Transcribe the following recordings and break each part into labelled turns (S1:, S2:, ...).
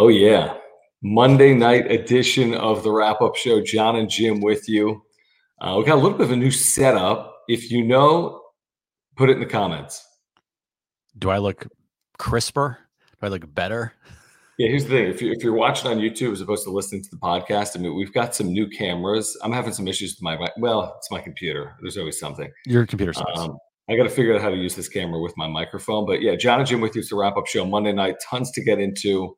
S1: Oh, yeah. Monday night edition of the wrap up show. John and Jim with you. Uh, we got a little bit of a new setup. If you know, put it in the comments.
S2: Do I look crisper? Do I look better?
S1: Yeah, here's the thing. If, you, if you're watching on YouTube as opposed to listening to the podcast, I mean, we've got some new cameras. I'm having some issues with my, well, it's my computer. There's always something.
S2: Your computer sucks. Um,
S1: I got to figure out how to use this camera with my microphone. But yeah, John and Jim with you. It's the wrap up show Monday night. Tons to get into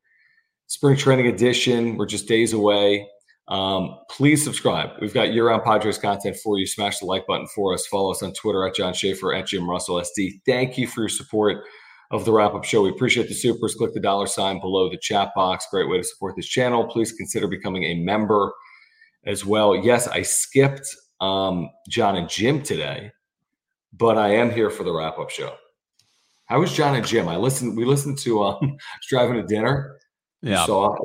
S1: spring training edition. We're just days away. Um, please subscribe. We've got year round Padres content for you. Smash the like button for us. Follow us on Twitter at John Schaefer, at Jim Russell SD. Thank you for your support of the wrap up show. We appreciate the supers. Click the dollar sign below the chat box. Great way to support this channel. Please consider becoming a member as well. Yes, I skipped um, John and Jim today, but I am here for the wrap up show. How was John and Jim? I listened. We listened to um, driving to dinner
S2: yeah.
S1: saw it.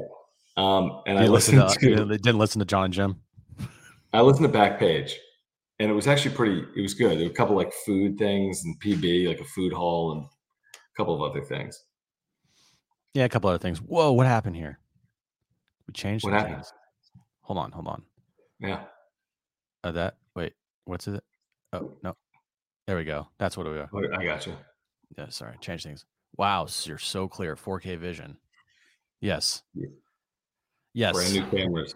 S1: Um, and
S2: you
S1: I listened
S2: to,
S1: to,
S2: They didn't listen to John and Jim.
S1: I listened to Backpage, and it was actually pretty. It was good. There were a couple like food things and PB, like a food haul, and a couple of other things.
S2: Yeah, a couple other things. Whoa, what happened here? We changed.
S1: What happened? Things.
S2: Hold on, hold on.
S1: Yeah.
S2: Uh, that wait, what's it? Oh no, there we go. That's what we are.
S1: I got you.
S2: Yeah, sorry, change things. Wow, you're so clear. 4K vision. Yes.
S1: Yeah.
S2: Yes.
S1: Brand new cameras.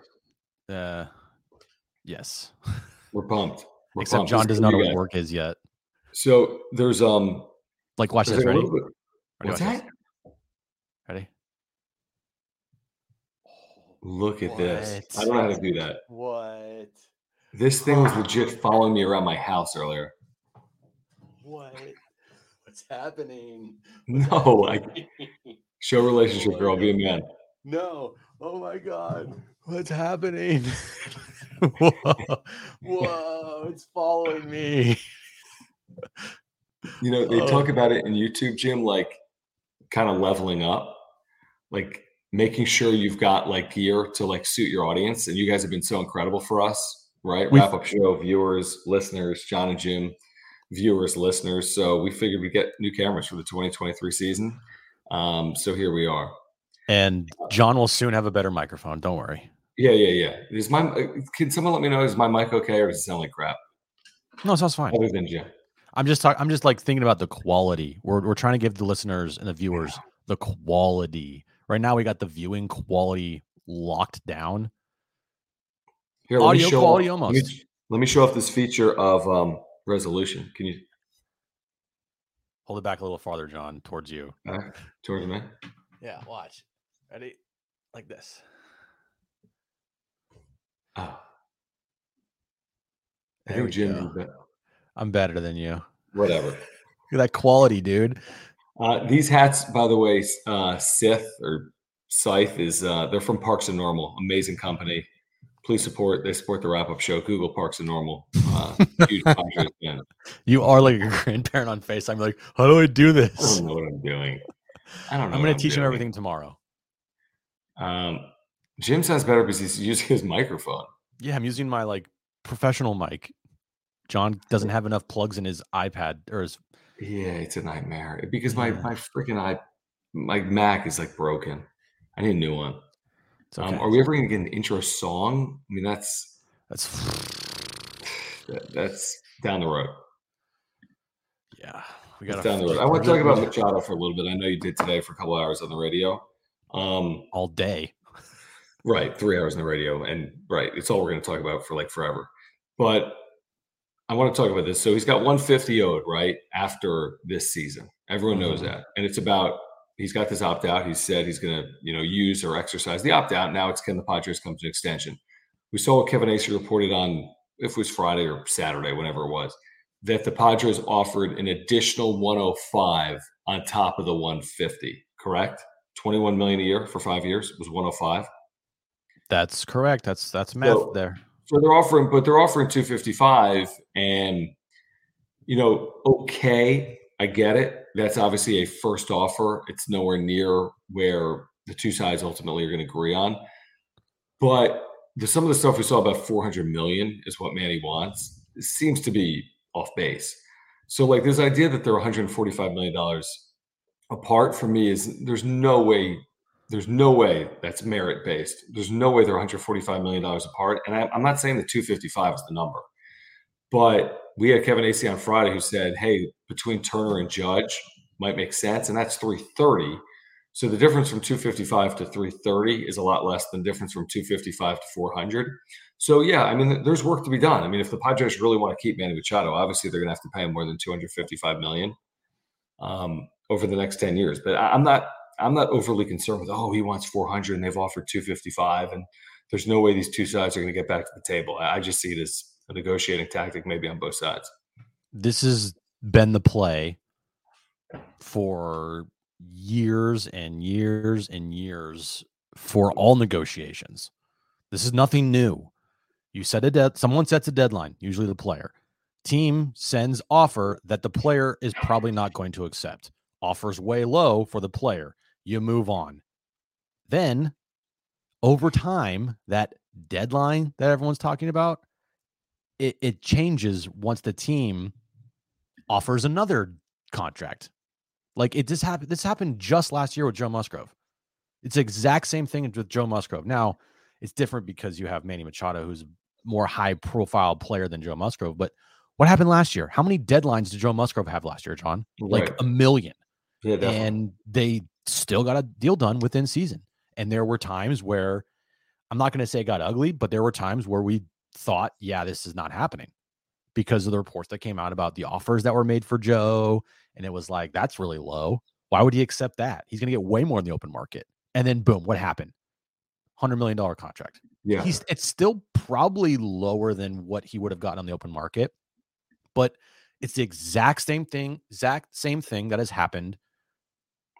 S2: Uh, yes.
S1: We're pumped. We're
S2: Except
S1: pumped.
S2: John doesn't know what work is yet.
S1: So there's um
S2: like watch this. Ready? Bit,
S1: what's that?
S2: This? Ready?
S1: Look at what? this. I don't know how to do that.
S2: What?
S1: This thing was legit following me around my house earlier.
S2: What? What's happening?
S1: What's no, happening? I Show relationship, girl. Be a man.
S2: No. Oh my God. What's happening? Whoa. Whoa. It's following me.
S1: You know, they oh. talk about it in YouTube, Jim, like kind of leveling up, like making sure you've got like gear to like suit your audience. And you guys have been so incredible for us, right? Wrap up show, viewers, listeners, John and Jim, viewers, listeners. So we figured we'd get new cameras for the 2023 season. Um, so here we are.
S2: And John will soon have a better microphone. Don't worry.
S1: Yeah, yeah, yeah. Is my can someone let me know is my mic okay or does it sound like crap?
S2: No, it sounds fine.
S1: Other than Jim.
S2: I'm just talking. I'm just like thinking about the quality. We're we're trying to give the listeners and the viewers the quality. Right now, we got the viewing quality locked down.
S1: Here, audio quality off, almost. Let me, let me, show off this feature of um, resolution. Can you
S2: Hold it back a little farther, John, towards you.
S1: Uh, towards me.
S2: Yeah, watch. Ready? Like this.
S1: Oh. I think Jim.
S2: I'm better than you.
S1: Whatever.
S2: Look at that quality, dude.
S1: Uh, these hats, by the way, uh, Sith or Scythe is uh, they're from Parks and Normal, amazing company. Please support. They support the wrap up show. Google Parks and Normal. Uh, huge
S2: You are like a grandparent on FaceTime. I'm like, how do I do this?
S1: I don't know what I'm doing. I don't know.
S2: I'm going to teach doing. him everything tomorrow.
S1: Um, Jim sounds better because he's using his microphone.
S2: Yeah, I'm using my like professional mic. John doesn't have enough plugs in his iPad or his.
S1: Yeah, it's a nightmare because my yeah. my freaking i my Mac is like broken. I need a new one. Um, okay. Um, are we ever going to get an intro song? I mean, that's
S2: that's
S1: that, that's down the road.
S2: Yeah,
S1: we got down the road. I want to talk about Machado for a little bit. I know you did today for a couple hours on the radio.
S2: Um, all day.
S1: Right, three hours on the radio, and right, it's all we're going to talk about for like forever. But I want to talk about this. So he's got 150 owed right after this season. Everyone knows mm-hmm. that, and it's about he's got this opt out. He said he's going to you know use or exercise the opt out. Now it's can the Padres come to an extension? We saw what Kevin Acee reported on if it was Friday or Saturday, whenever it was, that the Padres offered an additional 105 on top of the 150. Correct? 21 million a year for five years was 105.
S2: That's correct. That's that's math so, there.
S1: So they're offering, but they're offering 255, and you know, okay, I get it. That's obviously a first offer. It's nowhere near where the two sides ultimately are going to agree on. But the, some of the stuff we saw about 400 million is what Manny wants. It seems to be off base. So, like this idea that they're 145 million dollars apart for me is there's no way there's no way that's merit based. There's no way they're 145 million dollars apart. And I, am not saying the 255 is the number, but we had Kevin Acee on Friday who said, "Hey, between Turner and Judge might make sense," and that's 330. So the difference from 255 to 330 is a lot less than difference from 255 to 400. So yeah, I mean, there's work to be done. I mean, if the Padres really want to keep Manny Machado, obviously they're going to have to pay him more than 255 million um, over the next 10 years. But I'm not I'm not overly concerned with, oh, he wants 400 and they've offered 255. And there's no way these two sides are going to get back to the table. I just see it as a negotiating tactic, maybe on both sides.
S2: This has been the play for years and years and years for all negotiations. This is nothing new. You set a dead someone sets a deadline, usually the player. Team sends offer that the player is probably not going to accept. Offers way low for the player you move on. Then over time, that deadline that everyone's talking about, it, it changes once the team offers another contract. Like it just happened. This happened just last year with Joe Musgrove. It's the exact same thing with Joe Musgrove. Now it's different because you have Manny Machado, who's a more high profile player than Joe Musgrove. But what happened last year? How many deadlines did Joe Musgrove have last year, John? Right. Like a million. Yeah, and they still got a deal done within season. And there were times where I'm not going to say it got ugly, but there were times where we thought, yeah, this is not happening because of the reports that came out about the offers that were made for Joe. And it was like, that's really low. Why would he accept that? He's going to get way more in the open market. And then boom, what happened? $100 million contract.
S1: Yeah.
S2: He's it's still probably lower than what he would have gotten on the open market, but it's the exact same thing, exact same thing that has happened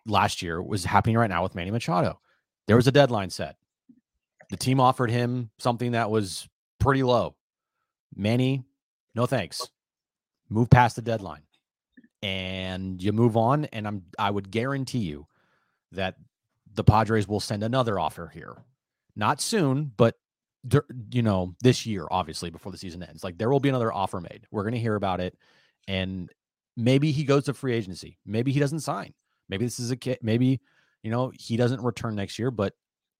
S2: last year was happening right now with Manny Machado. There was a deadline set. The team offered him something that was pretty low. Manny, no thanks. Move past the deadline. And you move on. And I'm I would guarantee you that the Padres will send another offer here. Not soon, but you know, this year, obviously, before the season ends. Like there will be another offer made. We're going to hear about it. And maybe he goes to free agency. Maybe he doesn't sign. Maybe this is a kid. Maybe you know he doesn't return next year, but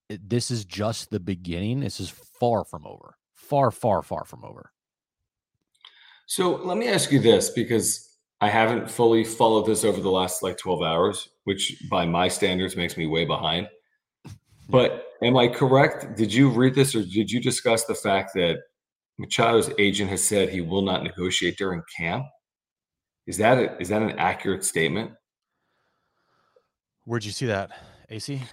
S2: this is just the beginning. This is far from over. Far, far, far from over.
S1: So let me ask you this because I haven't fully followed this over the last like 12 hours, which by my standards makes me way behind. But am I correct? Did you read this or did you discuss the fact that Machado's agent has said he will not negotiate during camp? Is that a, is that an accurate statement?
S2: Where'd you see that, Acee?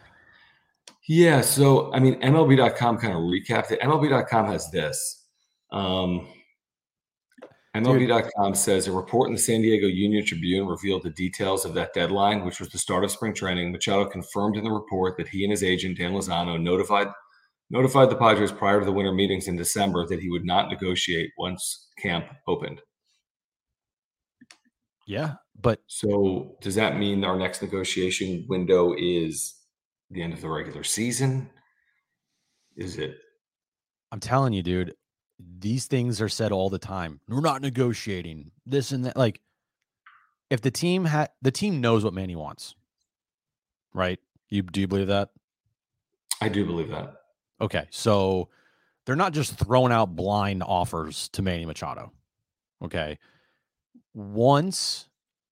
S1: Yeah, so I mean, MLB.com kind of recapped it. MLB.com has this. Um, MLB.com says a report in the San Diego Union Tribune revealed the details of that deadline, which was the start of spring training. Machado confirmed in the report that he and his agent Dan Lozano notified notified the Padres prior to the winter meetings in December that he would not negotiate once camp opened.
S2: Yeah, but
S1: so does that mean our next negotiation window is the end of the regular season? Is it?
S2: I'm telling you, dude, these things are said all the time. We're not negotiating this and that. Like, if the team had the team knows what Manny wants, right? You do you believe that?
S1: I do believe that.
S2: Okay, so they're not just throwing out blind offers to Manny Machado. Okay, once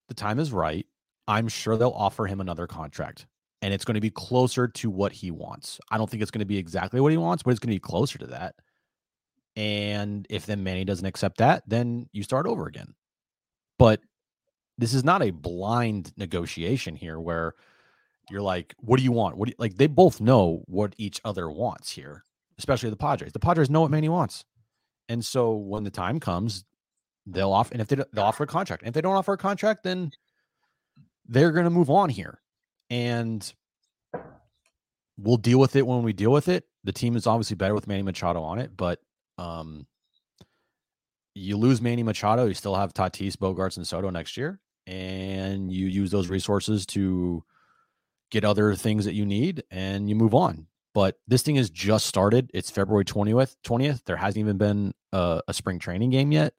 S2: the time is right, I'm sure they'll offer him another contract, and it's going to be closer to what he wants. I don't think it's going to be exactly what he wants, but it's going to be closer to that. And if then Manny doesn't accept that, then you start over again. But this is not a blind negotiation here where you're like, what do you want? What do you, like? They both know what each other wants here, especially the Padres. The Padres know what Manny wants, and so when the time comes, they'll offer. And if they they'll offer a contract, and if they don't offer a contract, then they're going to move on here, and we'll deal with it when we deal with it. The team is obviously better with Manny Machado on it, but um, you lose Manny Machado, you still have Tatis, Bogaerts, and Soto next year, and you use those resources to get other things that you need, and you move on. But this thing has just started. It's February twentieth. Twentieth. There hasn't even been a, a spring training game yet,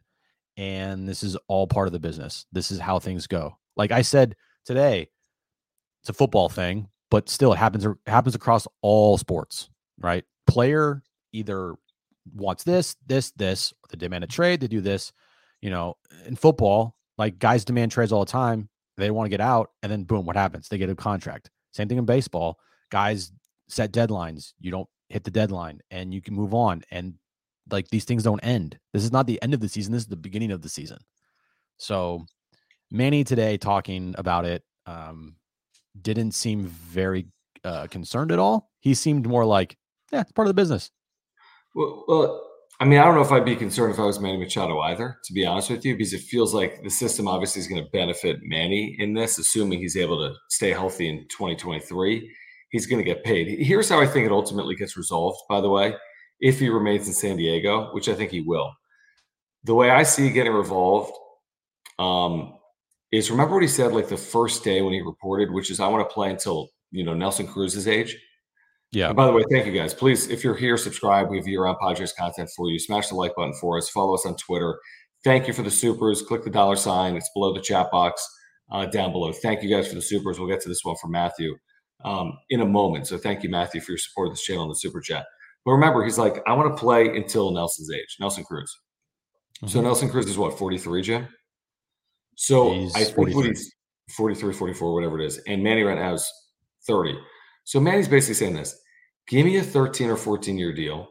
S2: and this is all part of the business. This is how things go. Like I said today, it's a football thing, but still, it happens. It happens across all sports, right? Player either wants this, this, this. They demand a trade. They do this. You know, in football, like guys demand trades all the time. They want to get out, and then boom, what happens? They get a contract. Same thing in baseball. Guys set deadlines. You don't hit the deadline, and you can move on. And like these things don't end. This is not the end of the season. This is the beginning of the season. So Manny today talking about it um, didn't seem very uh, concerned at all. He seemed more like, yeah, it's part of the business.
S1: Well, well, I mean, I don't know if I'd be concerned if I was Manny Machado either, to be honest with you, because it feels like the system obviously is going to benefit Manny in this, assuming he's able to stay healthy in 2023. He's going to get paid. Here's how I think it ultimately gets resolved, by the way, if he remains in San Diego, which I think he will. The way I see getting revolved um, is remember what he said like the first day when he reported, which is I want to play until, you know, Nelson Cruz's age.
S2: Yeah.
S1: And by the way, thank you guys. Please, if you're here, subscribe. We have year round Padres content for you. Smash the like button for us. Follow us on Twitter. Thank you for the supers. Click the dollar sign. It's below the chat box uh, down below. Thank you guys for the supers. We'll get to this one from Matthew um, in a moment. So thank you, Matthew, for your support of this channel and the super chat. But remember, he's like, I want to play until Nelson's age, Nelson Cruz. Mm-hmm. So Nelson Cruz is what, 43, Jim? So he's I think what he's 43, 44, whatever it is. And Manny right now is 30. So Manny's basically saying this: give me a 13 or 14 year deal,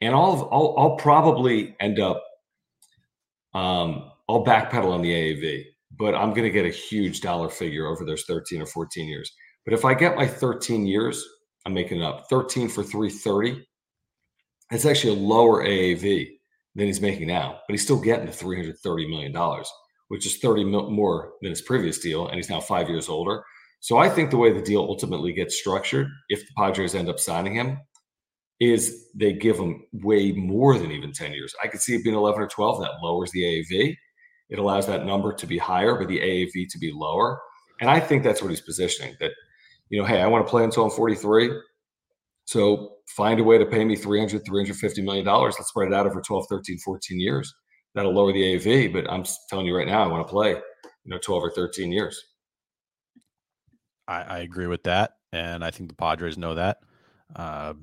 S1: and I'll I'll, I'll probably end up um, I'll backpedal on the AAV, but I'm going to get a huge dollar figure over those 13 or 14 years. But if I get my 13 years, I'm making it up 13 for 330. It's actually a lower AAV than he's making now, but he's still getting the 330 million dollars, which is 30 mil- more than his previous deal, and he's now five years older. So I think the way the deal ultimately gets structured, if the Padres end up signing him, is they give him way more than even 10 years. I could see it being 11 or 12. That lowers the AAV. It allows that number to be higher, but the AAV to be lower. And I think that's what he's positioning that, you know, hey, I want to play until I'm 43. So find a way to pay me 300, 350 million dollars. Let's spread it out over 12, 13, 14 years. That'll lower the AV. But I'm telling you right now, I want to play, you know, 12 or 13 years.
S2: I, I agree with that, and I think the Padres know that. Uh,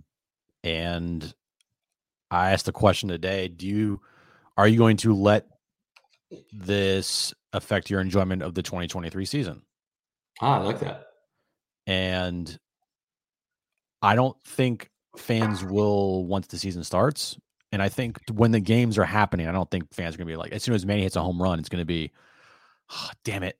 S2: and I asked the question today: Do you are you going to let this affect your enjoyment of the 2023 season?
S1: Ah, I like that.
S2: And I don't think fans will once the season starts. And I think when the games are happening, I don't think fans are going to be like, as soon as Manny hits a home run, it's going to be, oh, damn it,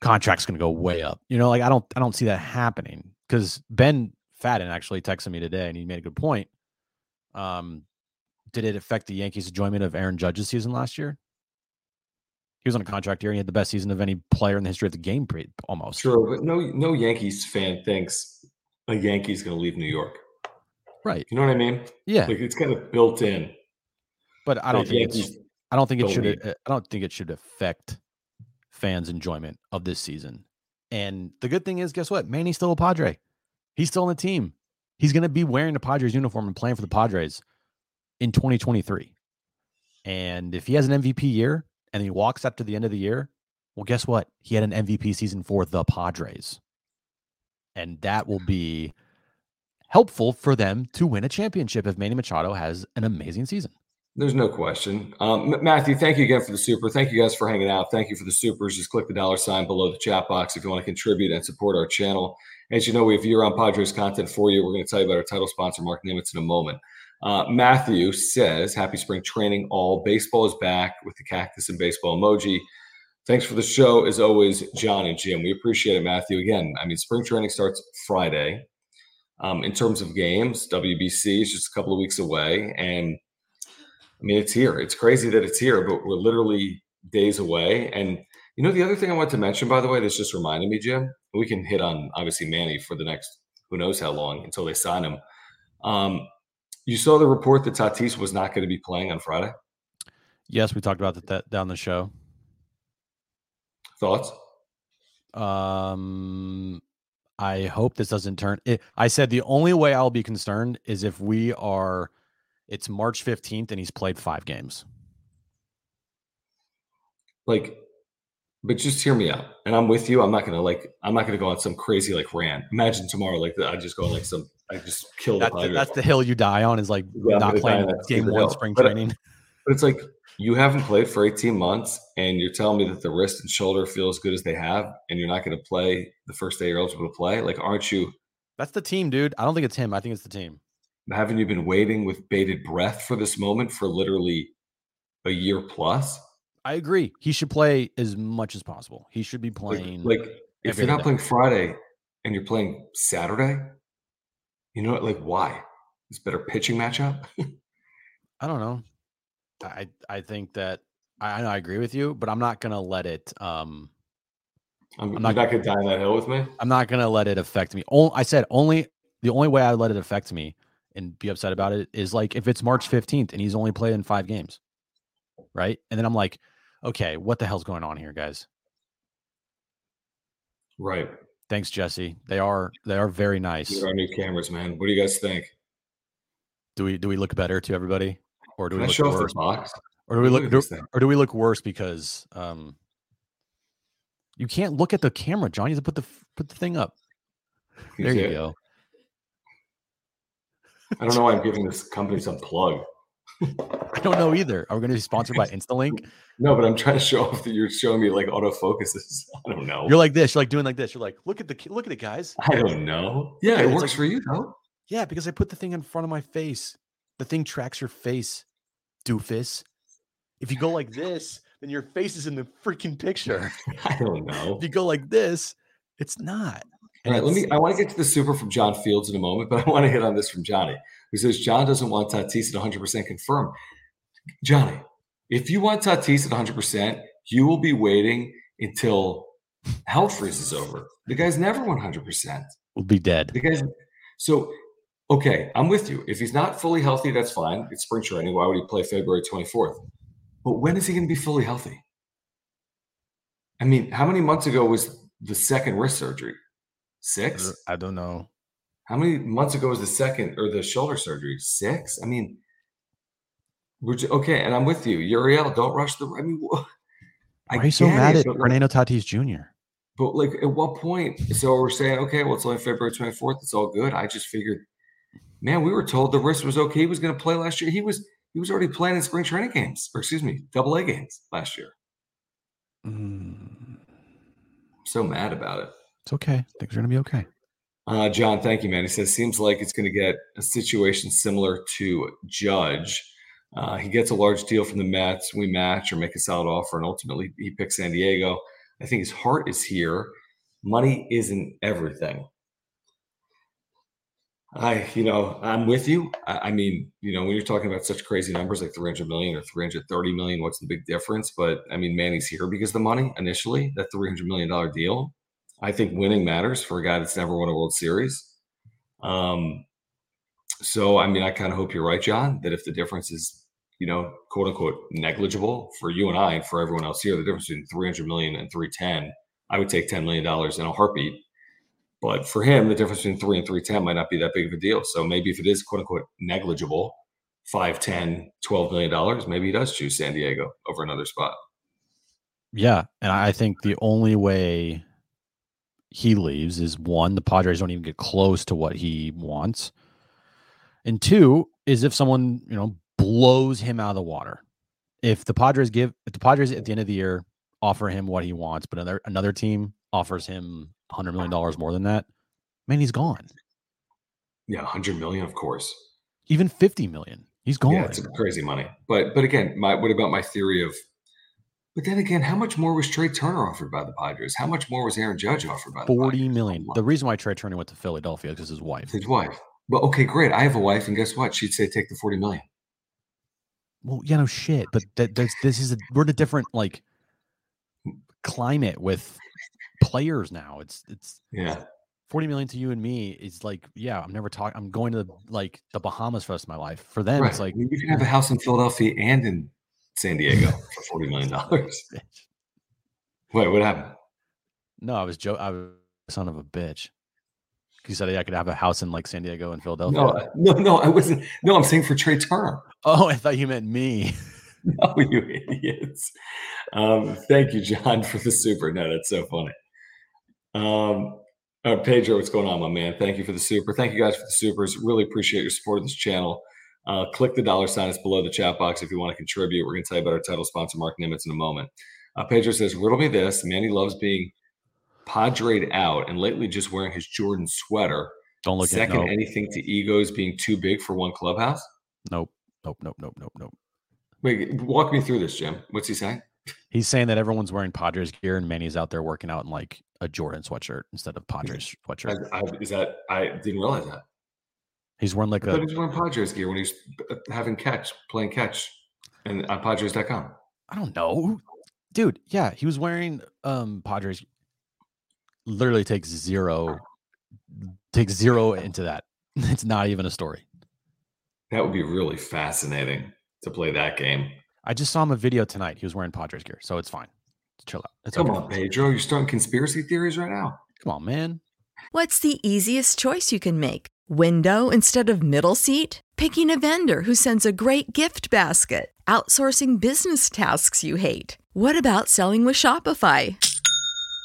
S2: contract's going to go way up. You know, like I don't I don't see that happening because Ben Fadden actually texted me today and he made a good point. Um, did it affect the Yankees' enjoyment of Aaron Judge's season last year? He was on a contract year and he had the best season of any player in the history of the game, almost.
S1: True, but no, no Yankees fan thinks a Yankee's going to leave New York.
S2: Right.
S1: You know what I mean?
S2: Yeah.
S1: Like it's kind of built in.
S2: But I don't
S1: Like,
S2: think it's—I don't think it should
S1: need-
S2: uh, I don't think it should affect fans' enjoyment of this season. And the good thing is, guess what? Manny's still a Padre. He's still on the team. He's going to be wearing the Padres uniform and playing for the Padres in 2023. And if he has an MVP year and he walks up to the end of the year, well, guess what? He had an MVP season for the Padres. And that will be helpful for them to win a championship if Manny Machado has an amazing season.
S1: There's no question. Um, Matthew, thank you again for the super. Thank you guys for hanging out. Thank you for the supers. Just click the dollar sign below the chat box if you want to contribute and support our channel. As you know, we have year on Padres content for you. We're going to tell you about our title sponsor, Mark Nimitz, in a moment. Uh, Matthew says, Happy spring training, all. Baseball is back with the cactus and baseball emoji. Thanks for the show, as always, John and Jim. We appreciate it, Matthew. Again, I mean, spring training starts Friday. Um, in terms of games, WBC is just a couple of weeks away. And I mean, it's here. It's crazy that it's here, but we're literally days away. And you know, the other thing I wanted to mention, by the way, that's just reminded me, Jim. We can hit on obviously Manny for the next who knows how long until they sign him. Um, you saw the report that Tatis was not going to be playing on Friday.
S2: Yes, we talked about that, that down the show.
S1: Thoughts?
S2: Um, I hope this doesn't turn. It, I said the only way I'll be concerned is if we are. It's March fifteenth and he's played five games.
S1: Like, but just hear me out. And I'm with you. I'm not gonna like. I'm not gonna go on some crazy like rant. Imagine tomorrow, like I just go on like some. I just kill
S2: That's the, that's the hill you die on. Is like
S1: Yeah,
S2: not playing game one spring
S1: But- uh,
S2: training.
S1: But it's like you haven't played for 18 months, and you're telling me that the wrist and shoulder feel as good as they have, and you're not going to play the first day you're eligible to play. Like, aren't you?
S2: That's the team, dude. I don't think it's him. I think it's the team.
S1: Haven't you been waiting with bated breath for this moment for literally a year plus?
S2: I agree. He should play as much as possible. He should be playing.
S1: like if you're not
S2: day.
S1: playing Friday and you're playing Saturday, you know what? Like, why? It's better pitching matchup.
S2: I don't know. I I think that I, I agree with you, but I'm not gonna let it. Um,
S1: I'm,
S2: I'm not-
S1: to die that hill with me.
S2: I'm not gonna let it affect me. Only, I said only the only way I let it affect me and be upset about it is like if it's March 15th and he's only played in five games, right? And then I'm like, okay, what the hell's going on here, guys?
S1: Right.
S2: Thanks, Jesse. They are they are very nice.
S1: These are our new cameras, man. What do you guys think?
S2: Do we do we look better to everybody, or do
S1: Can
S2: we
S1: I
S2: look
S1: show off box?
S2: Or do we
S1: Look
S2: do, or do we look worse because um you can't look at the camera, John? You have to put the put the thing up.
S1: Can
S2: There you
S1: it?
S2: go.
S1: I don't know why I'm giving this company some plug.
S2: I don't know either. Are we going to be sponsored by InstaLink?
S1: No, but I'm trying to show off that you're showing me like autofocuses. I don't know.
S2: You're like this. You're like doing like this. You're like, look at the look at it, guys.
S1: I don't know. Yeah, it works
S2: like-
S1: for you though.
S2: Yeah, because I put the thing in front of my face. The thing tracks your face, doofus. If you go like this, then your face is in the freaking picture.
S1: I don't know.
S2: If you go like this, it's not.
S1: All right, let me. I want to get to the super from John Fields in a moment, but I want to hit on this from Johnny, who says John doesn't want Tatis at 100 percent confirmed. Johnny, if you want Tatis at 100 percent, you will be waiting until hell freezes over. The guy's never 100 percent.
S2: We'll be dead.
S1: The guy's so okay. I'm with you. If he's not fully healthy, that's fine. It's spring training. Why would he play February 24th? But when is he going to be fully healthy? I mean, how many months ago was the second wrist surgery? Six.
S2: Uh, I don't know.
S1: How many months ago was the second or the shoulder surgery? Six. I mean, we're ju- okay. And I'm with you, Uriel. Don't rush the. I mean, I
S2: Why are you so mad
S1: it,
S2: at
S1: like-
S2: Fernando Tatis Jr.?
S1: but like, at what point? So we're saying, okay, well, it's only February 24th. It's all good. I just figured, man, we were told the wrist was okay. He was going to play last year. He was he was already playing in spring training games, or excuse me, double A games last year.
S2: Mm,
S1: so mad about it.
S2: it's okay. Things are gonna be okay.
S1: Uh, John, thank you, man. He says seems like it's going to get a situation similar to Judge. Uh, he gets a large deal from the Mets. We match or make a solid offer, and ultimately he picks San Diego. I think his heart is here. Money isn't everything. I, you know, I'm with you. I, I mean, you know, when you're talking about such crazy numbers like 300 million or 330 million, what's the big difference? But I mean, Manny's here because the money initially, that 300 million dollar deal. I think winning matters for a guy that's never won a World Series. Um, so, I mean, I kind of hope you're right, John, that if the difference is, you know, quote unquote, negligible for you and I and for everyone else here, the difference between 300 million and 310, I would take $10 million in a heartbeat. But for him, the difference between three and 310 might not be that big of a deal. So maybe if it is quote unquote negligible, 5, 10, 12 million dollars, maybe he does choose San Diego over another spot.
S2: Yeah. And I think the only way he leaves is one, the Padres don't even get close to what he wants. And two is if someone, you know, blows him out of the water. If the Padres give if the Padres at the end of the year offer him what he wants, but another another team offers him hundred million dollars more than that, man, he's gone.
S1: Yeah, hundred million, of course.
S2: Even fifty million, he's gone.
S1: Yeah, it's crazy money. But but again, my what about my theory of? But then again, how much more was Trea Turner offered by the Padres? How much more was Aaron Judge offered by the
S2: Forty million. The reason why Trea Turner went to Philadelphia is his wife.
S1: His wife. But okay, great. I have a wife, and guess what? She'd say take the forty million.
S2: Well, yeah, no shit. But that, this is a we're in a different like climate with players now. It's it's
S1: Yeah.
S2: 40 million to you and me is like, yeah, I'm never talking. I'm going to the, like the Bahamas for the rest of my life. For them,
S1: Right.
S2: it's like,
S1: I mean, you can have a house in Philadelphia and in San Diego for forty million dollars. Wait, what happened?
S2: no, I was joking. I was son of a bitch. You said I could have a house in like San Diego and Philadelphia.
S1: No, no, no, I wasn't. No, I'm saying for Trea Turner.
S2: Oh, I thought you meant me.
S1: No, you idiots. Um, thank you, John, for the super. No, that's so funny. Um, uh, Pedro, what's going on, my man? Thank you for the super. Thank you guys for the supers. Really appreciate your support of this channel. Uh, click the dollar sign. It's below the chat box if you want to contribute. We're going to tell you about our title sponsor, Mark Nimitz, in a moment. Uh, Pedro says, riddle me this. Manny loves being padreed out and lately just wearing his Jordan sweater.
S2: Don't look at
S1: Second,
S2: nope,
S1: anything to egos being too big for one clubhouse?
S2: nope, nope, nope, nope, nope, nope.
S1: Wait, walk me through this, Jim. What's he saying?
S2: He's saying that everyone's wearing Padres gear and Manny's out there working out in like a Jordan sweatshirt instead of Padres sweatshirt.
S1: I, is that I didn't realize that.
S2: He's wearing like
S1: I
S2: a,
S1: was wearing Padres gear when he's uh, having catch, playing catch, and on Padres.com.
S2: I don't know, dude. Yeah, he was wearing um Padres. Literally takes zero, takes zero into that. It's not even a story.
S1: That would be really fascinating to play that game.
S2: I just saw him a video tonight. He was wearing Padres gear, so it's fine. Chill out. It's
S1: Come
S2: okay.
S1: on, Pedro, you're starting conspiracy theories right now.
S2: Come on, man.
S3: What's the easiest choice you can make? Window instead of middle seat? Picking a vendor who sends a great gift basket? Outsourcing business tasks you hate? What about selling with Shopify?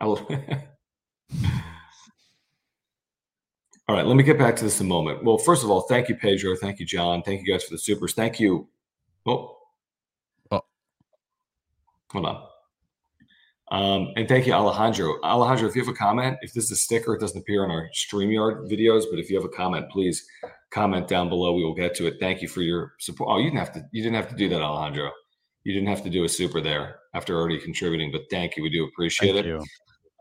S1: I will. All right, let me get back to this in a moment. Well, first of all, thank you, Pedro. Thank you, John. Thank you guys for the supers. Thank you. Oh,
S2: Oh.
S1: hold on. Um, and thank you, Alejandro. Alejandro, if you have a comment, if this is a sticker, it doesn't appear on our StreamYard videos, but if you have a comment, please comment down below. We will get to it. Thank you for your support. Oh, you didn't have to. You didn't have to do that, Alejandro. You didn't have to do a super there after already contributing, but thank you. We do appreciate
S2: Thank
S1: it.
S2: you.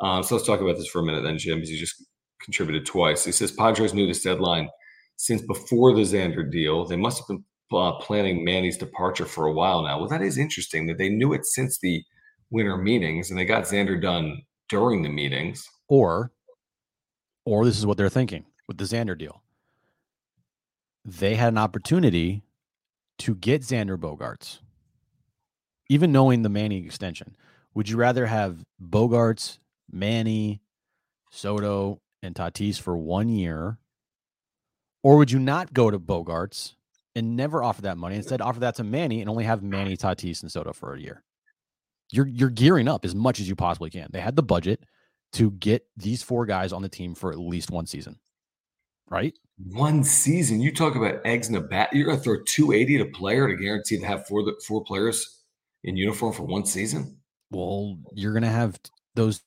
S1: Um, so let's talk about this for a minute then, Jim, because you just contributed twice. He says Padres knew this deadline since before the Xander deal. They must have been uh, planning Manny's departure for a while now. Well, that is interesting that they knew it since the winter meetings and they got Xander done during the meetings.
S2: Or, or this is what they're thinking with the Xander deal. They had an opportunity to get Xander Bogaerts, even knowing the Manny extension. Would you rather have Bogaerts, Manny, Soto, and Tatis for one year, or would you not go to Bogaerts and never offer that money? Instead, offer that to Manny and only have Manny, Tatis, and Soto for a year. You're you're gearing up as much as you possibly can. They had the budget to get these four guys on the team for at least one season, right?
S1: One season. You talk about eggs in a bat. You're going to throw 280 at a player to guarantee to have four four players in uniform for one season.
S2: Well, you're gonna have those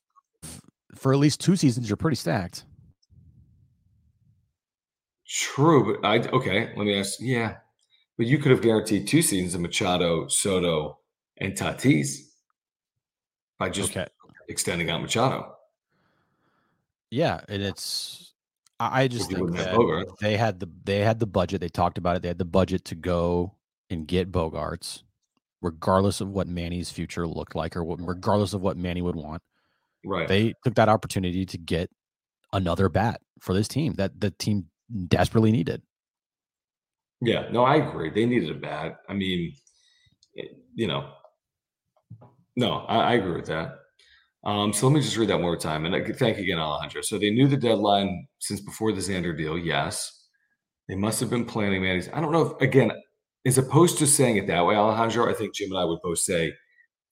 S2: for at least two seasons. You're pretty stacked.
S1: True, but I okay. Let me ask. Yeah, but you could have guaranteed two seasons of Machado, Soto, and Tatis by just
S2: Okay.
S1: extending out Machado.
S2: Yeah, and it's I I just think that they had the they had the budget. They talked about it. They had the budget to go and get Bogaerts, regardless of what Manny's future looked like, or what, regardless of what Manny would want.
S1: Right.
S2: They took that opportunity to get another bat for this team that the team desperately needed.
S1: Yeah, no, I agree. They needed a bat. I mean, it- you know, no, I, I agree with that. Um, so let me just read that one more time. And thank you again, Alejandro. So they knew the deadline since before the Xander deal. Yes, they must have been planning Manny's. I don't know if again, as opposed to saying it that way, Alejandro. I think Jim and I would both say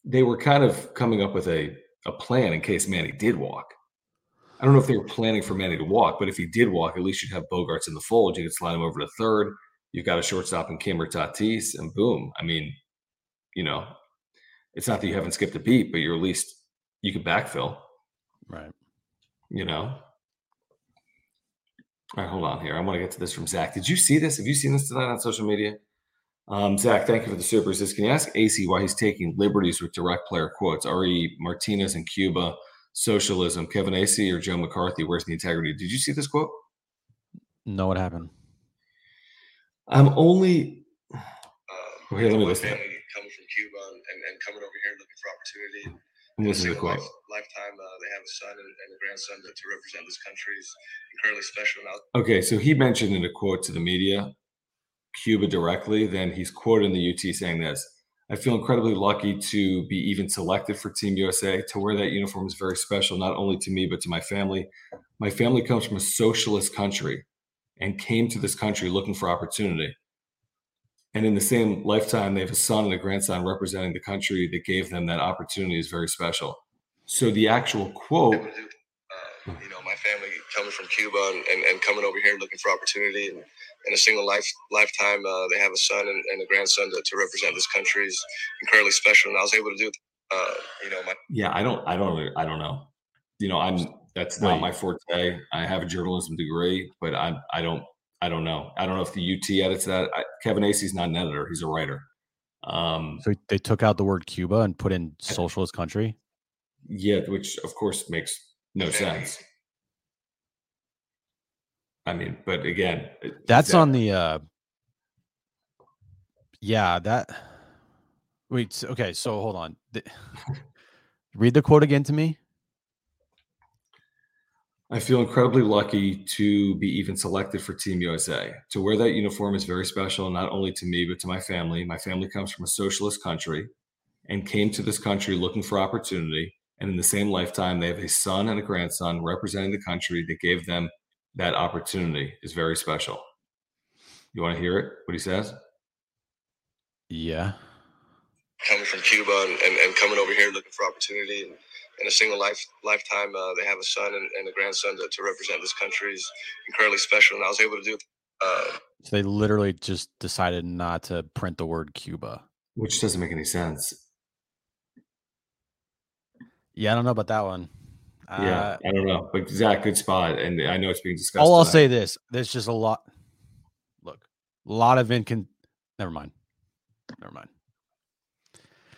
S1: they were kind of coming up with a a plan in case Manny did walk. I don't know if they were planning for Manny to walk, but if he did walk, at least you'd have Bogaerts in the fold. You could slide him over to third. You've got a shortstop in Kim or Tatis, and boom. I mean, you know, it's not that you haven't skipped a beat, but you're at least you could backfill.
S2: Right.
S1: You know. All right, hold on here. I want to get to this from Zach. Did you see this? Have you seen this tonight on social media? Um, Zach, thank you for the super. He says, Can you ask Acee why he's taking liberties with direct player quotes? Ari Martinez in Cuba, socialism, Kevin Acee or Joe McCarthy? Where's the integrity? Did you see this quote?
S2: No, what happened?
S1: I'm only.
S4: Um,
S1: Well, here, let me listen.
S4: family coming from Cuba and, and, and coming over here looking for opportunity.
S1: Let me
S4: In a
S1: listen to the quote.
S4: lifetime, uh, they have a son and, and a grandson to, to represent this country is incredibly special. Now,
S1: Okay, so he mentioned in a quote to the media, Cuba directly. Then he's quoted in the UT saying this I feel incredibly lucky to be even selected for Team USA. To wear that uniform is very special, not only to me, but to my family. My family comes from a socialist country and came to this country looking for opportunity. And in the same lifetime, they have a son and a grandson representing the country that gave them that opportunity is very special. So the actual quote,
S4: uh, you know, my family coming from Cuba and, and, and coming over here looking for opportunity. And in a single life lifetime, uh, they have a son and, and a grandson to, to represent this country is incredibly special. And I was able to do, uh, you know, my
S1: yeah, I don't, I don't, I don't know. You know, I'm that's not
S2: Wait.
S1: my forte. I have a journalism degree, but I, I don't, I don't know. I don't know if the UT edits that. I, Kevin Acee's not an editor; he's a writer. Um,
S2: So they took out the word Cuba and put in socialist country.
S1: yeah, which of course makes no sense. I mean, but again,
S2: That's
S1: that-
S2: on the uh Yeah, that Wait, okay, so hold on. The- Read the quote again to me.
S1: I feel incredibly lucky to be even selected for Team USA. To wear that uniform is very special, not only to me, but to my family. My family comes from a socialist country and came to this country looking for opportunity. And in the same lifetime, they have a son and a grandson representing the country that gave them that opportunity is very special. You want to hear it? What he says?
S2: Yeah.
S4: coming from Cuba and, and, and coming over here looking for opportunity. And in a single life lifetime, uh, they have a son and, and a grandson to, to represent this country is incredibly special. And I was able to do it. Uh,
S2: So they literally just decided not to print the word Cuba.
S1: Which doesn't make any sense.
S2: Yeah, I don't know about that one.
S1: Yeah,
S2: Uh,
S1: I don't know, but Zach, good spot, and I know it's being discussed.
S2: all I'll
S1: tonight.
S2: say this: there's just a lot. Look, a lot of incon. Never mind. Never mind.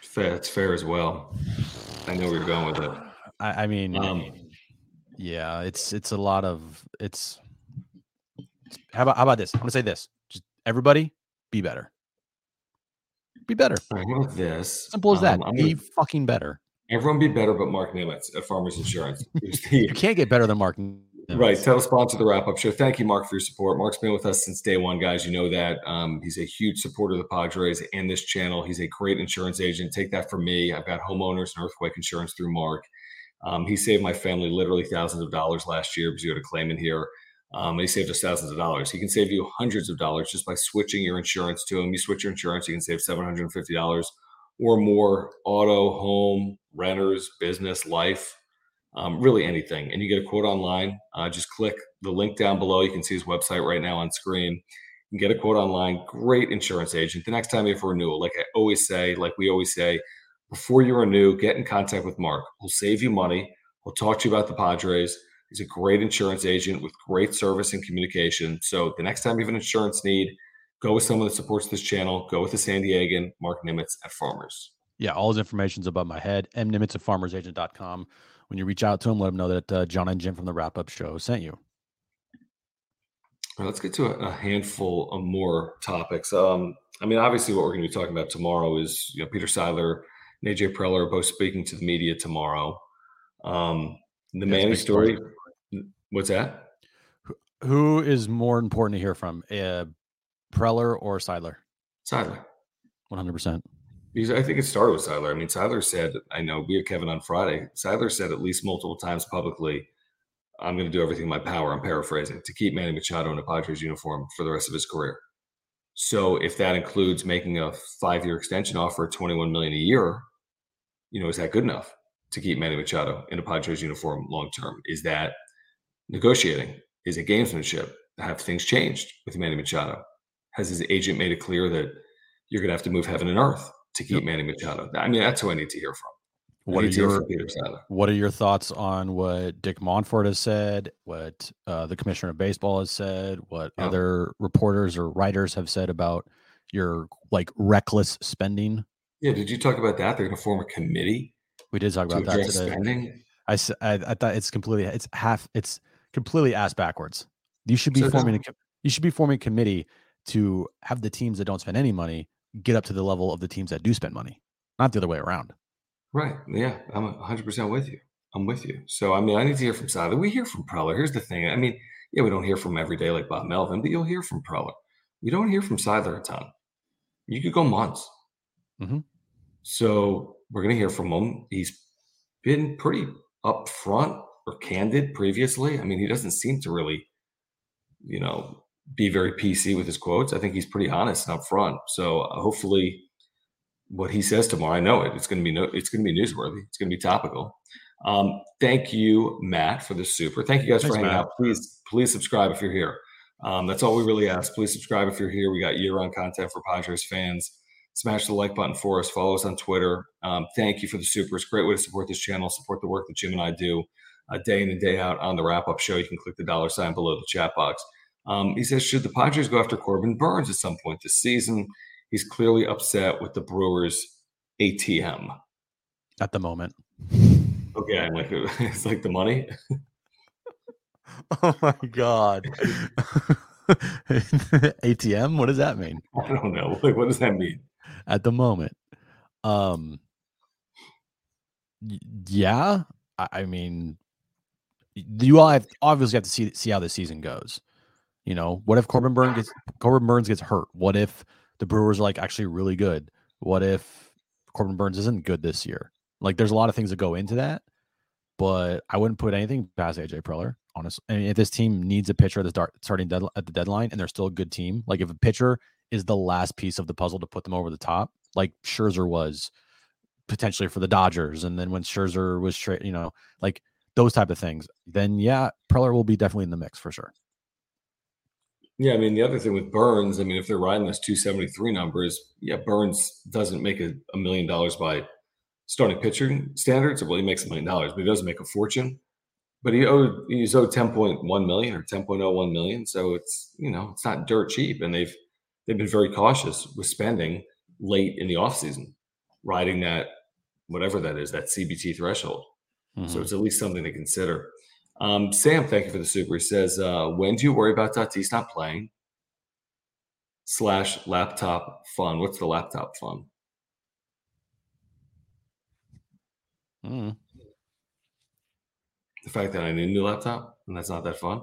S1: fair, it's fair as well. I know where you're going with it.
S2: I, I mean,
S1: Um,
S2: yeah, it's it's a lot of it's. How about how about this? I'm gonna say this: just everybody, be better. Be better.
S1: how this?
S2: Simple as that.
S1: Um,
S2: be
S1: gonna-
S2: fucking better.
S1: Everyone be better, but Mark Nimitz at Farmers Insurance.
S2: You can't get better than Mark.
S1: Right.
S2: Nimitz.
S1: Title sponsor the wrap up show. Thank you, Mark, for your support. Mark's been with us since day one, guys. You know that. Um, he's a huge supporter of the Padres and this channel. He's a great insurance agent. Take that from me. I've got homeowners and earthquake insurance through Mark. Um, he saved my family literally thousands of dollars last year because you had a claim in here. Um, and he saved us thousands of dollars. He can save you hundreds of dollars just by switching your insurance to him. You switch your insurance, you can save $750 or more auto, home, renters, business, life um, really anything. And you get a quote online. Uh, just click the link down below. You can see his website right now on screen. You can get a quote online. Great insurance agent. The next time you have a renewal, like I always say, like we always say, before you renew, get in contact with Mark. He'll save you money. He'll talk to you about the Padres. He's a great insurance agent with great service and communication. So the next time you have an insurance need, go with someone that supports this channel. Go with the San Diegan, Mark Nimitz at Farmers.
S2: Yeah, all his information's above my head. M Nimitz at farmersagent.com. When you reach out to him, let him know that uh, Jon and Jim from the wrap up show sent you.
S1: Right, let's get to a, a handful of more topics. Um, I mean, obviously, what we're going to be talking about tomorrow is you know Peter Seidler and AJ Preller are both speaking to the media tomorrow. Um, the
S2: Yeah,
S1: Manny story.
S2: story.
S1: What's that?
S2: Who is more important to hear from, uh, Preller or Seidler?
S1: Seiler.
S2: 100%.
S1: Because I think it started with Seidler. I mean, Seidler said, I know we had Kevin on Friday. Seidler said at least multiple times publicly, I'm going to do everything in my power. I'm paraphrasing to keep Manny Machado in a Padres uniform for the rest of his career. So if that includes making a five year extension offer at 21 million a year, you know, is that good enough to keep Manny Machado in a Padres uniform long term? Is that negotiating? Is it gamesmanship? Have things changed with Manny Machado? Has his agent made it clear that you're going to have to move heaven and earth to keep
S2: Yep.
S1: Manny Machado? I mean, that's who I need to hear from.
S2: What are
S1: need to hear
S2: your What are your thoughts on what Dick Monfort has said, what uh, the commissioner of baseball has said, what
S1: Yeah.
S2: other reporters or writers have said about your like reckless spending?
S1: Yeah, did you talk about that? They're going to form a committee
S2: We did talk
S1: to
S2: about that today.
S1: spending.
S2: I, I I thought it's completely it's half it's completely ass backwards. You should be
S1: So
S2: forming a you should be forming a committee to have the teams that don't spend any money get up to the level of the teams that do spend money, not the other way around.
S1: Right. Yeah, I'm 100% with you. I'm with you. So, I mean, I need to hear from Seidler. We hear from Preller. Here's the thing. I mean, yeah, we don't hear from every day like Bob Melvin, but you'll hear from Preller. We don't hear from Seidler a ton. You could go months.
S2: Mhm.
S1: So, we're going to hear from him. He's been pretty upfront or candid previously. I mean, he doesn't seem to really, you know, be very PC with his quotes. I think he's pretty honest and upfront. So, uh, hopefully, what he says tomorrow, I know it. It's going to be no, it's going to be newsworthy. It's going to be topical. Um, thank you, Matt, for the super. Thank you guys
S2: Thanks,
S1: for hanging
S2: Matt.
S1: out. Please, please subscribe if you're here. Um, that's all we really ask. Please subscribe if you're here. We got year-round content for Padres fans. Smash the like button for us. Follow us on Twitter. Um, thank you for the super. It's a great way to support this channel, support the work that Jim and I do uh, day in and day out on the wrap-up show. You can click the dollar sign below the chat box. Um, he says, should the Padres go after Corbin Burnes at some point this season? He's clearly upset with the Brewers ATM.
S2: At the moment.
S1: Okay, I'm like, it's like the money.
S2: Oh my god. ATM? What does that mean?
S1: I don't know. Like, what does that mean?
S2: At the moment. Um yeah, I, I mean you all have obviously have to see see how the season goes. You know, what if Corbin Burnes gets Corbin Burnes gets hurt? What if the Brewers are like actually really good? What if Corbin Burnes isn't good this year? Like there's a lot of things that go into that, but I wouldn't put anything past AJ Preller. Honestly, I mean, if this team needs a pitcher at the start, starting dead, at the deadline, and they're still a good team, like if a pitcher is the last piece of the puzzle to put them over the top, like Scherzer was potentially for the Dodgers, and then when Scherzer was straight, you know, like those type of things, then yeah, Preller will be definitely in the mix for sure.
S1: Yeah, I mean, the other thing with Burnes, I mean, if they're riding this 273 numbers, yeah, Burnes doesn't make a, a million dollars by starting pitching standards, well, he makes a million dollars, but he doesn't make a fortune. But he owed he's owed 10.1 million or 10.01 million. So it's you know, it's not dirt cheap. And they've they've been very cautious with spending late in the offseason, riding that whatever that is, that CBT threshold. Mm-hmm. So it's at least something to consider. Um, Sam, thank you for the super. He says, uh, when do you worry about Tatis not playing? Slash laptop fun. What's the laptop fun? Mm. The fact that I need a new laptop and that's not that fun.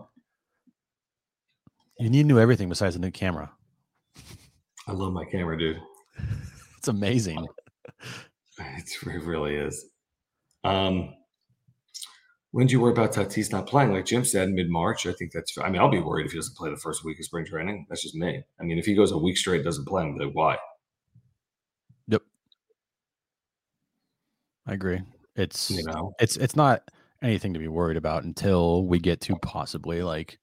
S2: You need new everything besides a new camera.
S1: I love my camera, dude.
S2: it's amazing.
S1: It really is. Um, when do you worry about Tatis not playing? Like Jim said, mid March. I think that's. I mean, I'll be worried if he doesn't play the first week of spring training. That's just me. I mean, if he goes a week straight doesn't play, I'm like, why?
S2: Yep, I agree. It's you know, it's it's not anything to be worried about until we get to possibly like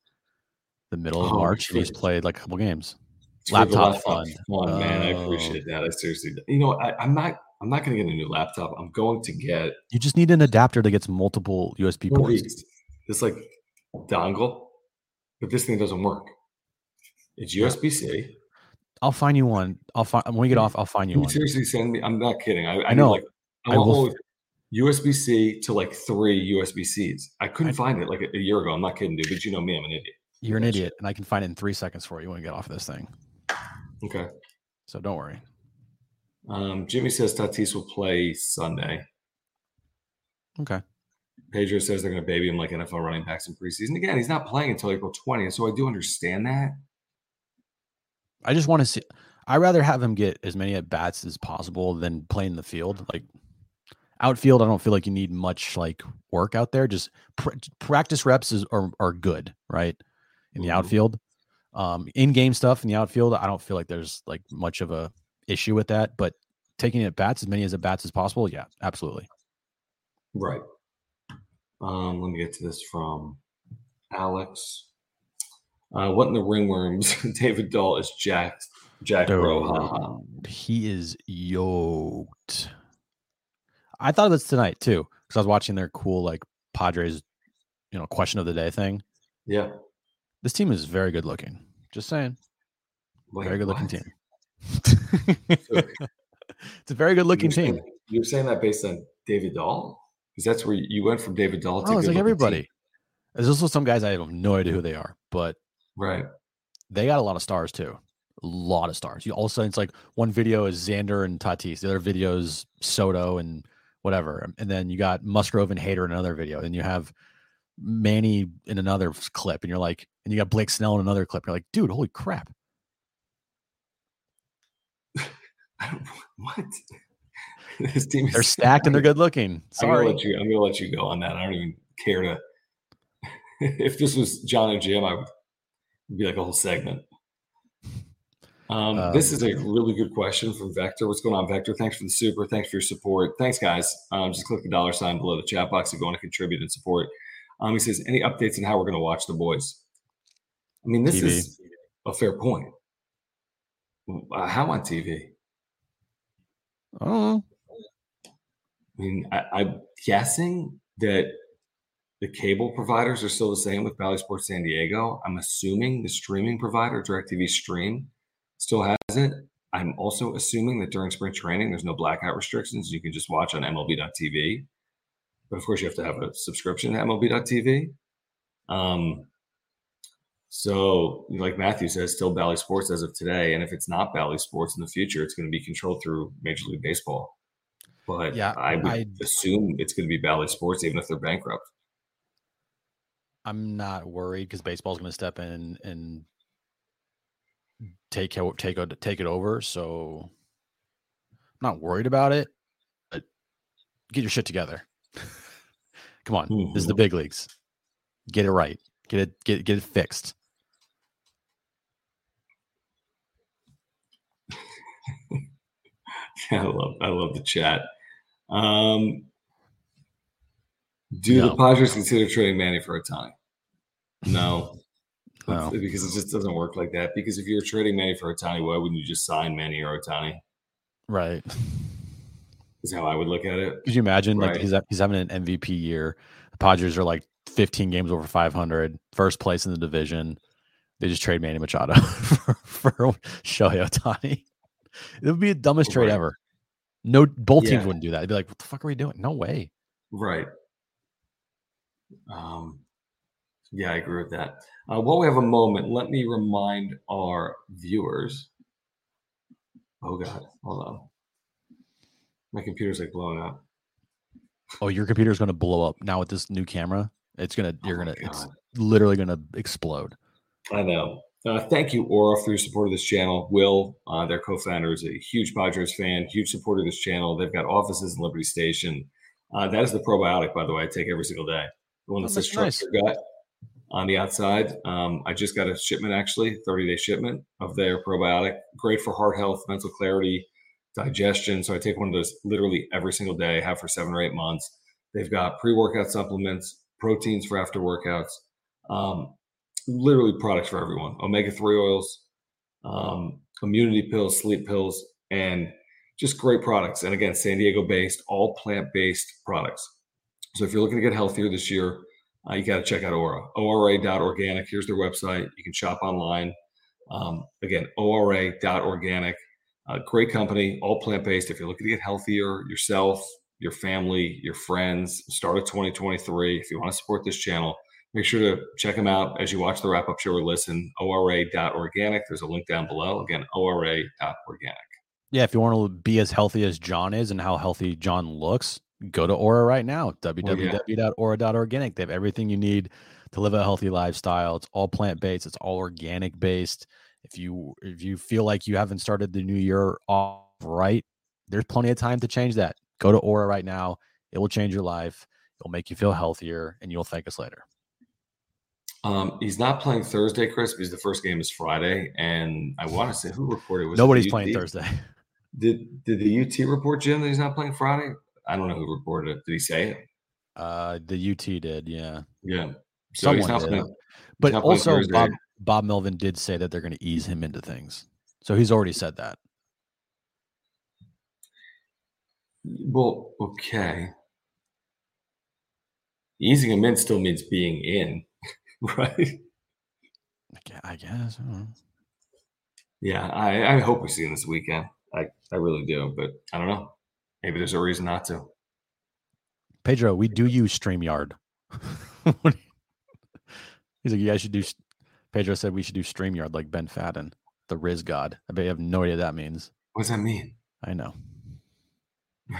S2: the middle of oh, March he's played like a couple games. Laptop fun.
S1: fun, man. I uh, appreciate that. I seriously, you know, I, I'm not I'm not going to get a new laptop. I'm going to get.
S2: You just need an adapter that gets multiple USB ports.
S1: It's like dongle, but this thing doesn't work. It's USB C.
S2: I'll find you one. I'll find when we get off. I'll find you, you one.
S1: Seriously, send me. I'm not kidding. I, I know. Like, I, will. USB C to like three USB Cs. I couldn't I, find it like a, a, year ago. I'm not kidding, dude. But you know me, I'm an idiot.
S2: You're an idiot, and I can find it in three seconds for you when we get off of this thing.
S1: Okay.
S2: So don't worry.
S1: Um, Jimmy says Tatis will play Sunday.
S2: Okay.
S1: Pedro says they're going to baby him like NFL running backs in preseason. Again, he's not playing until April 20th, so I do understand that.
S2: I just want to see. I rather have him get as many at bats as possible than play in the field. Like outfield, I don't feel like you need much like work out there. Just pr- practice reps is are, are good, right? In the mm-hmm. outfield, um, in game stuff in the outfield, I don't feel like there's like much of a issue with that, but taking it bats as many as at bats as possible, yeah, absolutely.
S1: Right. Um, let me get to this from Alex. Uh, what in the ringworms? David Dahl is Jack Jack Bro.
S2: He is yoked. I thought of this tonight too because I was watching their cool like Padres, you know, question of the day thing.
S1: Yeah,
S2: this team is very good looking. Just saying, Wait, very good looking team it's a very good looking team.
S1: you're saying that based on David Dahl? Because that's where you went from David Dahl to
S2: oh, it's like everybody. Team. There's also some guys I have no idea who they are, but
S1: right,
S2: they got a lot of stars too. A lot of stars. You all of a sudden it's like one video is Xander and Tatis, the other video is Soto and whatever, um, and then you got Musgrove and Hader in another video, and you have Manny in another clip, and you're like, and you got Blake Snell in another clip. You're like, dude, holy crap!
S1: what? this team
S2: they're stacked and they're good looking. Sorry,
S1: I'm gonna, you, I'm gonna let you go on that. I don't even care to. if this was Jon and Jim, I would be like a whole segment. Um, um, this is a really good question from Vector. What's going on, Vector? Thanks for the super. Thanks for your support. Thanks, guys. Um, just click the dollar sign below the chat box if you want to contribute and support. Um, he says, any updates on how we're going to watch the boys? I mean, this TV. is a fair point. Uh, how on TV?
S2: Oh,
S1: I mean, I, I'm guessing that the cable providers are still the same with Bally Sports San Diego. I'm assuming the streaming provider, DirecTV Stream, still has it. I'm also assuming that during spring training, there's no blackout restrictions. You can just watch on MLB.tv. But of course, you have to have a subscription to MLB.tv. Um, so, like Matthew says, still Bally Sports as of today. And if it's not Bally Sports in the future, it's going to be controlled through Major League Baseball. But yeah, I would I, assume it's going to be Bally Sports, even if they're bankrupt.
S2: I'm not worried because baseball's going to step in and take take take it over. So I'm not worried about it. But get your shit together. Come on, mm-hmm. this is the mm-hmm. big leagues. Get it right. Get it get get it fixed.
S1: I love I love the chat. Um, do no. the Padres consider trading Manny for Ohtani? No. no. Because it just doesn't work like that. Because if you're trading Manny for Ohtani, why wouldn't you just sign Manny or Ohtani?
S2: Right.
S1: Is how I would look at it.
S2: Could you imagine like he's he's having an MVP year? The Padres are like 15 games over 500, first place in the division. They just trade Manny Machado for, for Shohei Ohtani. It would be the dumbest trade
S1: Right.
S2: ever. No, both teams wouldn't do that. They'd be like, "What the fuck are we doing? No way."
S1: Right. Um, yeah, I agree with that. Uh, while we have a moment, let me remind our viewers. Oh God, hold on. My computer's like blowing up.
S2: Oh, your computer's going to blow up now with this new camera. It's gonna,
S1: Oh
S2: you're
S1: my
S2: gonna, it's literally gonna explode.
S1: I know. Uh, thank you, Ora, for your support of this channel. Will, uh, their co-founder, is a huge Padres fan, huge supporter of this channel. They've got offices in Liberty Station. Uh, that is the probiotic, by the way. I take every single day. The one that
S2: Oh,
S1: says "Trust
S2: nice.
S1: Your Gut" on the outside. Um, I just got a shipment, actually, 30-day shipment of their probiotic. Great for heart health, mental clarity, digestion. So I take one of those literally every single day. Have for seven or eight months. They've got pre-workout supplements, proteins for after workouts. Um, literally products for everyone. Omega-3 oils um, immunity pills sleep pills and just great products. And again san diego based all plant-based products. So if you're looking to get healthier this year uh, you got to check out ora. Ora.organic here's their website. You can shop online. Um, again ora.organic uh, great company all plant-based if you're looking to get healthier yourself your family your friends start of 2023 if you want to support this channel make sure to check them out as you watch the wrap up show or listen ora.organic there's a link down below again ora.organic
S2: Yeah, if you want to be as healthy as Jon is and how healthy Jon looks, go to Ora right now. Oh, www.ora.organic. They have everything you need to live a healthy lifestyle. It's all plant based. It's all organic based. If you if you feel like you haven't started the new year off right, there's plenty of time to change that. Go to Ora right now. It will change your life. It'll make you feel healthier, and you'll thank us later.
S1: um, he's not playing thursday chris because the first game is friday and i want to say who reported was
S2: Nobody's playing Thursday.
S1: did did the ut report jim that he's not playing friday i don't know who reported it did he say it
S2: Uh, the UT did, yeah.
S1: yeah so he's
S2: Someone
S1: not
S2: did.
S1: playing
S2: But also, Bob, Bob Melvin did say that they're going to ease him into things. So he's already said that.
S1: Well, okay. Easing him in still means being in, right?
S2: I guess. I.
S1: Yeah, I, I hope we see him this weekend. I, I really do, but I don't know. Maybe there's a reason not to.
S2: Pedro, we do use StreamYard. He's like, you guys should do. Pedro said we should do StreamYard like Ben Fadden, the Riz God. I bet you have no idea what that means.
S1: What does that mean?
S2: I know.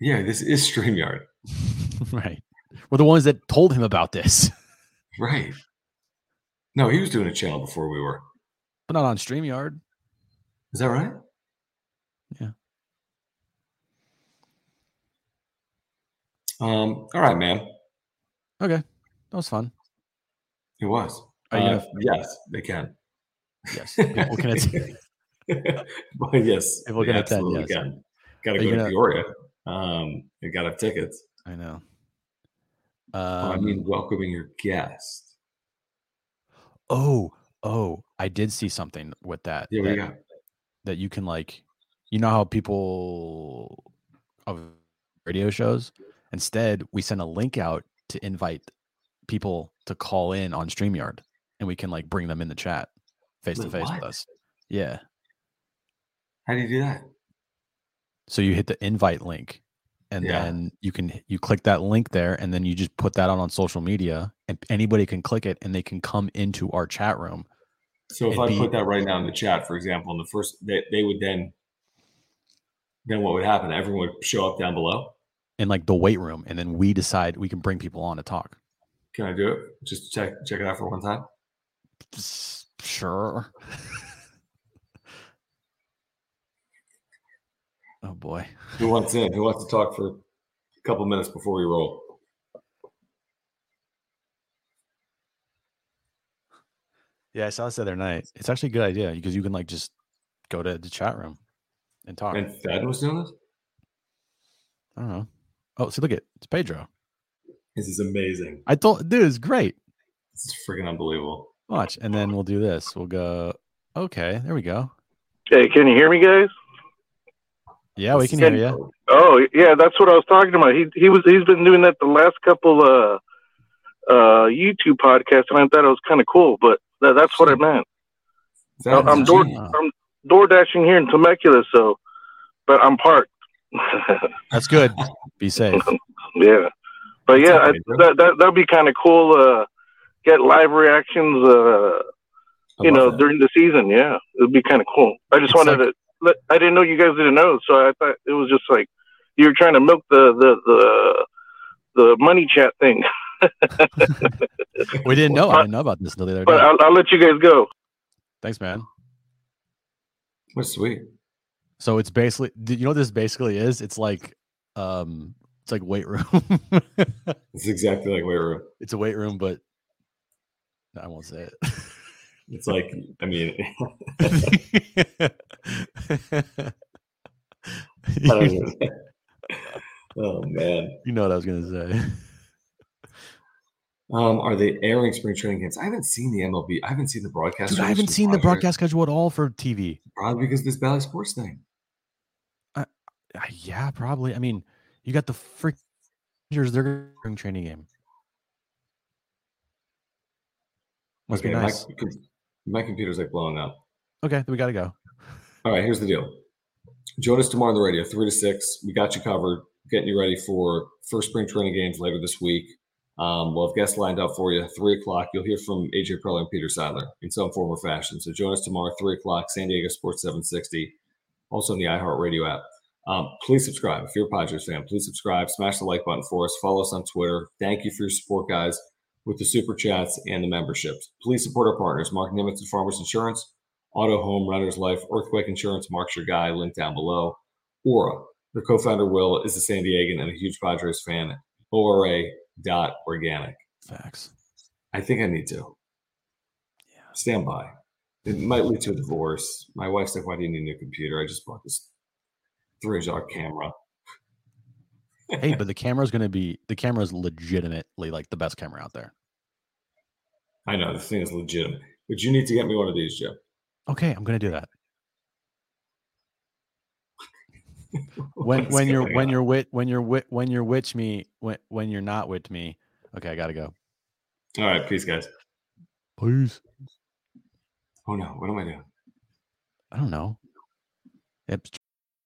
S1: yeah, this is StreamYard.
S2: right. We're the ones that told him about this,
S1: Right. No, he was doing a channel before we were.
S2: but not on StreamYard.
S1: Is that right?
S2: Yeah.
S1: Um, all right, man.
S2: Okay. That was fun.
S1: It was.
S2: Are you
S1: Uh,
S2: gonna-
S1: yes, they can.
S2: Yes. People can attend.
S1: well, yes,
S2: People can attend, yes.
S1: can. Got to go to Peoria. Um, you got to have tickets.
S2: I know. Um,
S1: Oh, I mean, welcoming your guest.
S2: oh, oh, I did see something with that.
S1: Yeah,
S2: that,
S1: you got?
S2: that you can like, you know how people of radio shows. Instead, we send a link out to invite people to call in on Streamyard, and we can like bring them in the chat face to face with us. Yeah.
S1: How do you do that?
S2: So you hit the invite link, and
S1: Yeah.
S2: then you can you click that link there, and then you just put that on on social media, and anybody can click it, and they can come into our chat room.
S1: So if I
S2: be-
S1: put that right now in the chat, for example, in the first, they, they would then, then what would happen? Everyone would show up down below.
S2: in like the weight room, and then we decide we can bring people on to talk.
S1: Can I do it? Just check check it out for one time.
S2: Sure. oh boy.
S1: Who wants in? Who wants to talk for a couple minutes before we roll?
S2: Yeah, I saw this the other night. It's actually a good idea because you can like just go to the chat room and talk.
S1: And Fed was doing this.
S2: I don't know. Oh, see, look at it. it's Pedro.
S1: This is amazing.
S2: I told, dude, it's great.
S1: This is freaking unbelievable.
S2: Watch, and then we'll do this. We'll go. Okay, there we go.
S5: Hey, can you hear me, guys?
S2: Yeah, we can hear you.
S5: Oh, yeah, that's what I was talking about. He he was he's been doing that the last couple uh uh YouTube podcasts, and I thought it was kind of cool. But that, that's what I meant.
S1: That's
S5: I'm door
S1: genius.
S5: I'm door dashing here in Temecula, so but I'm parked.
S2: That's good. Be safe.
S5: yeah, but yeah, I, that that that'd be kind of cool. Uh, get live reactions. Uh, you know,
S1: that.
S5: during the season. Yeah, it'd be kind of cool. I just
S2: It's
S5: wanted
S2: like-
S5: to. Let, I didn't know you guys didn't know, so I thought it was just like you were trying to milk the the the, the money chat thing.
S2: We didn't know. I didn't know about this until the other
S5: But
S2: day.
S5: I'll, I'll let you guys go.
S2: Thanks, man.
S1: That's sweet.
S2: So it's basically, do you know what this basically is? It's like, um, it's like weight room.
S1: It's exactly like weight room.
S2: it's a weight room, but I won't say it.
S1: It's like, I mean, Oh man.
S2: you know what I was gonna say.
S1: Um, are they airing spring training games? I haven't seen the MLB. I haven't seen the broadcast.
S2: Dude, I haven't seen the broadcast schedule at all for TV.
S1: Probably because this Bally Sports thing.
S2: Uh, yeah, probably. I mean, you got the freak Rangers, they're spring training game. Must
S1: okay,
S2: be nice.
S1: my, my computer's like blowing up.
S2: Okay, then we gotta go.
S1: All right, here's the deal. Join us tomorrow on the radio, three to six. We got you covered, getting you ready for first spring training games later this week. Um, we'll have guests lined up for you. Three o'clock, you'll hear from AJ Preller and Peter Seidler in some form or fashion. So join us tomorrow, three o'clock, San Diego Sports 760, also on the iHeartRadio app. Um, please subscribe. If you're a Padres fan, please subscribe. Smash the like button for us. Follow us on Twitter. Thank you for your support, guys, with the super chats and the memberships. Please support our partners, Mark Nimitz and Farmers Insurance, Auto, Home, Renter's Life, Earthquake Insurance. Mark's your guy. Link down below. Ora. Their co-founder Will is a San Diegan and a huge Padres fan. ORA dot organic.
S2: Facts.
S1: I think I need to. Stand by. It might lead to a divorce. My wife's like, "Why do you need a new computer?" I just bought this three hundred dollar camera.
S2: Hey, but the camera's gonna be the camera's legitimately like the best camera out there.
S1: I know this thing is legitimate, but you need to get me one of these, Joe.
S2: Okay, I'm gonna do that. When
S1: What's
S2: when you're
S1: going
S2: when
S1: on?
S2: you're with when you're with when you're with me when when you're not with me. Okay, I gotta go.
S1: all right, peace, guys.
S2: Please.
S1: Oh no, what am I doing?
S2: I don't know. Yep.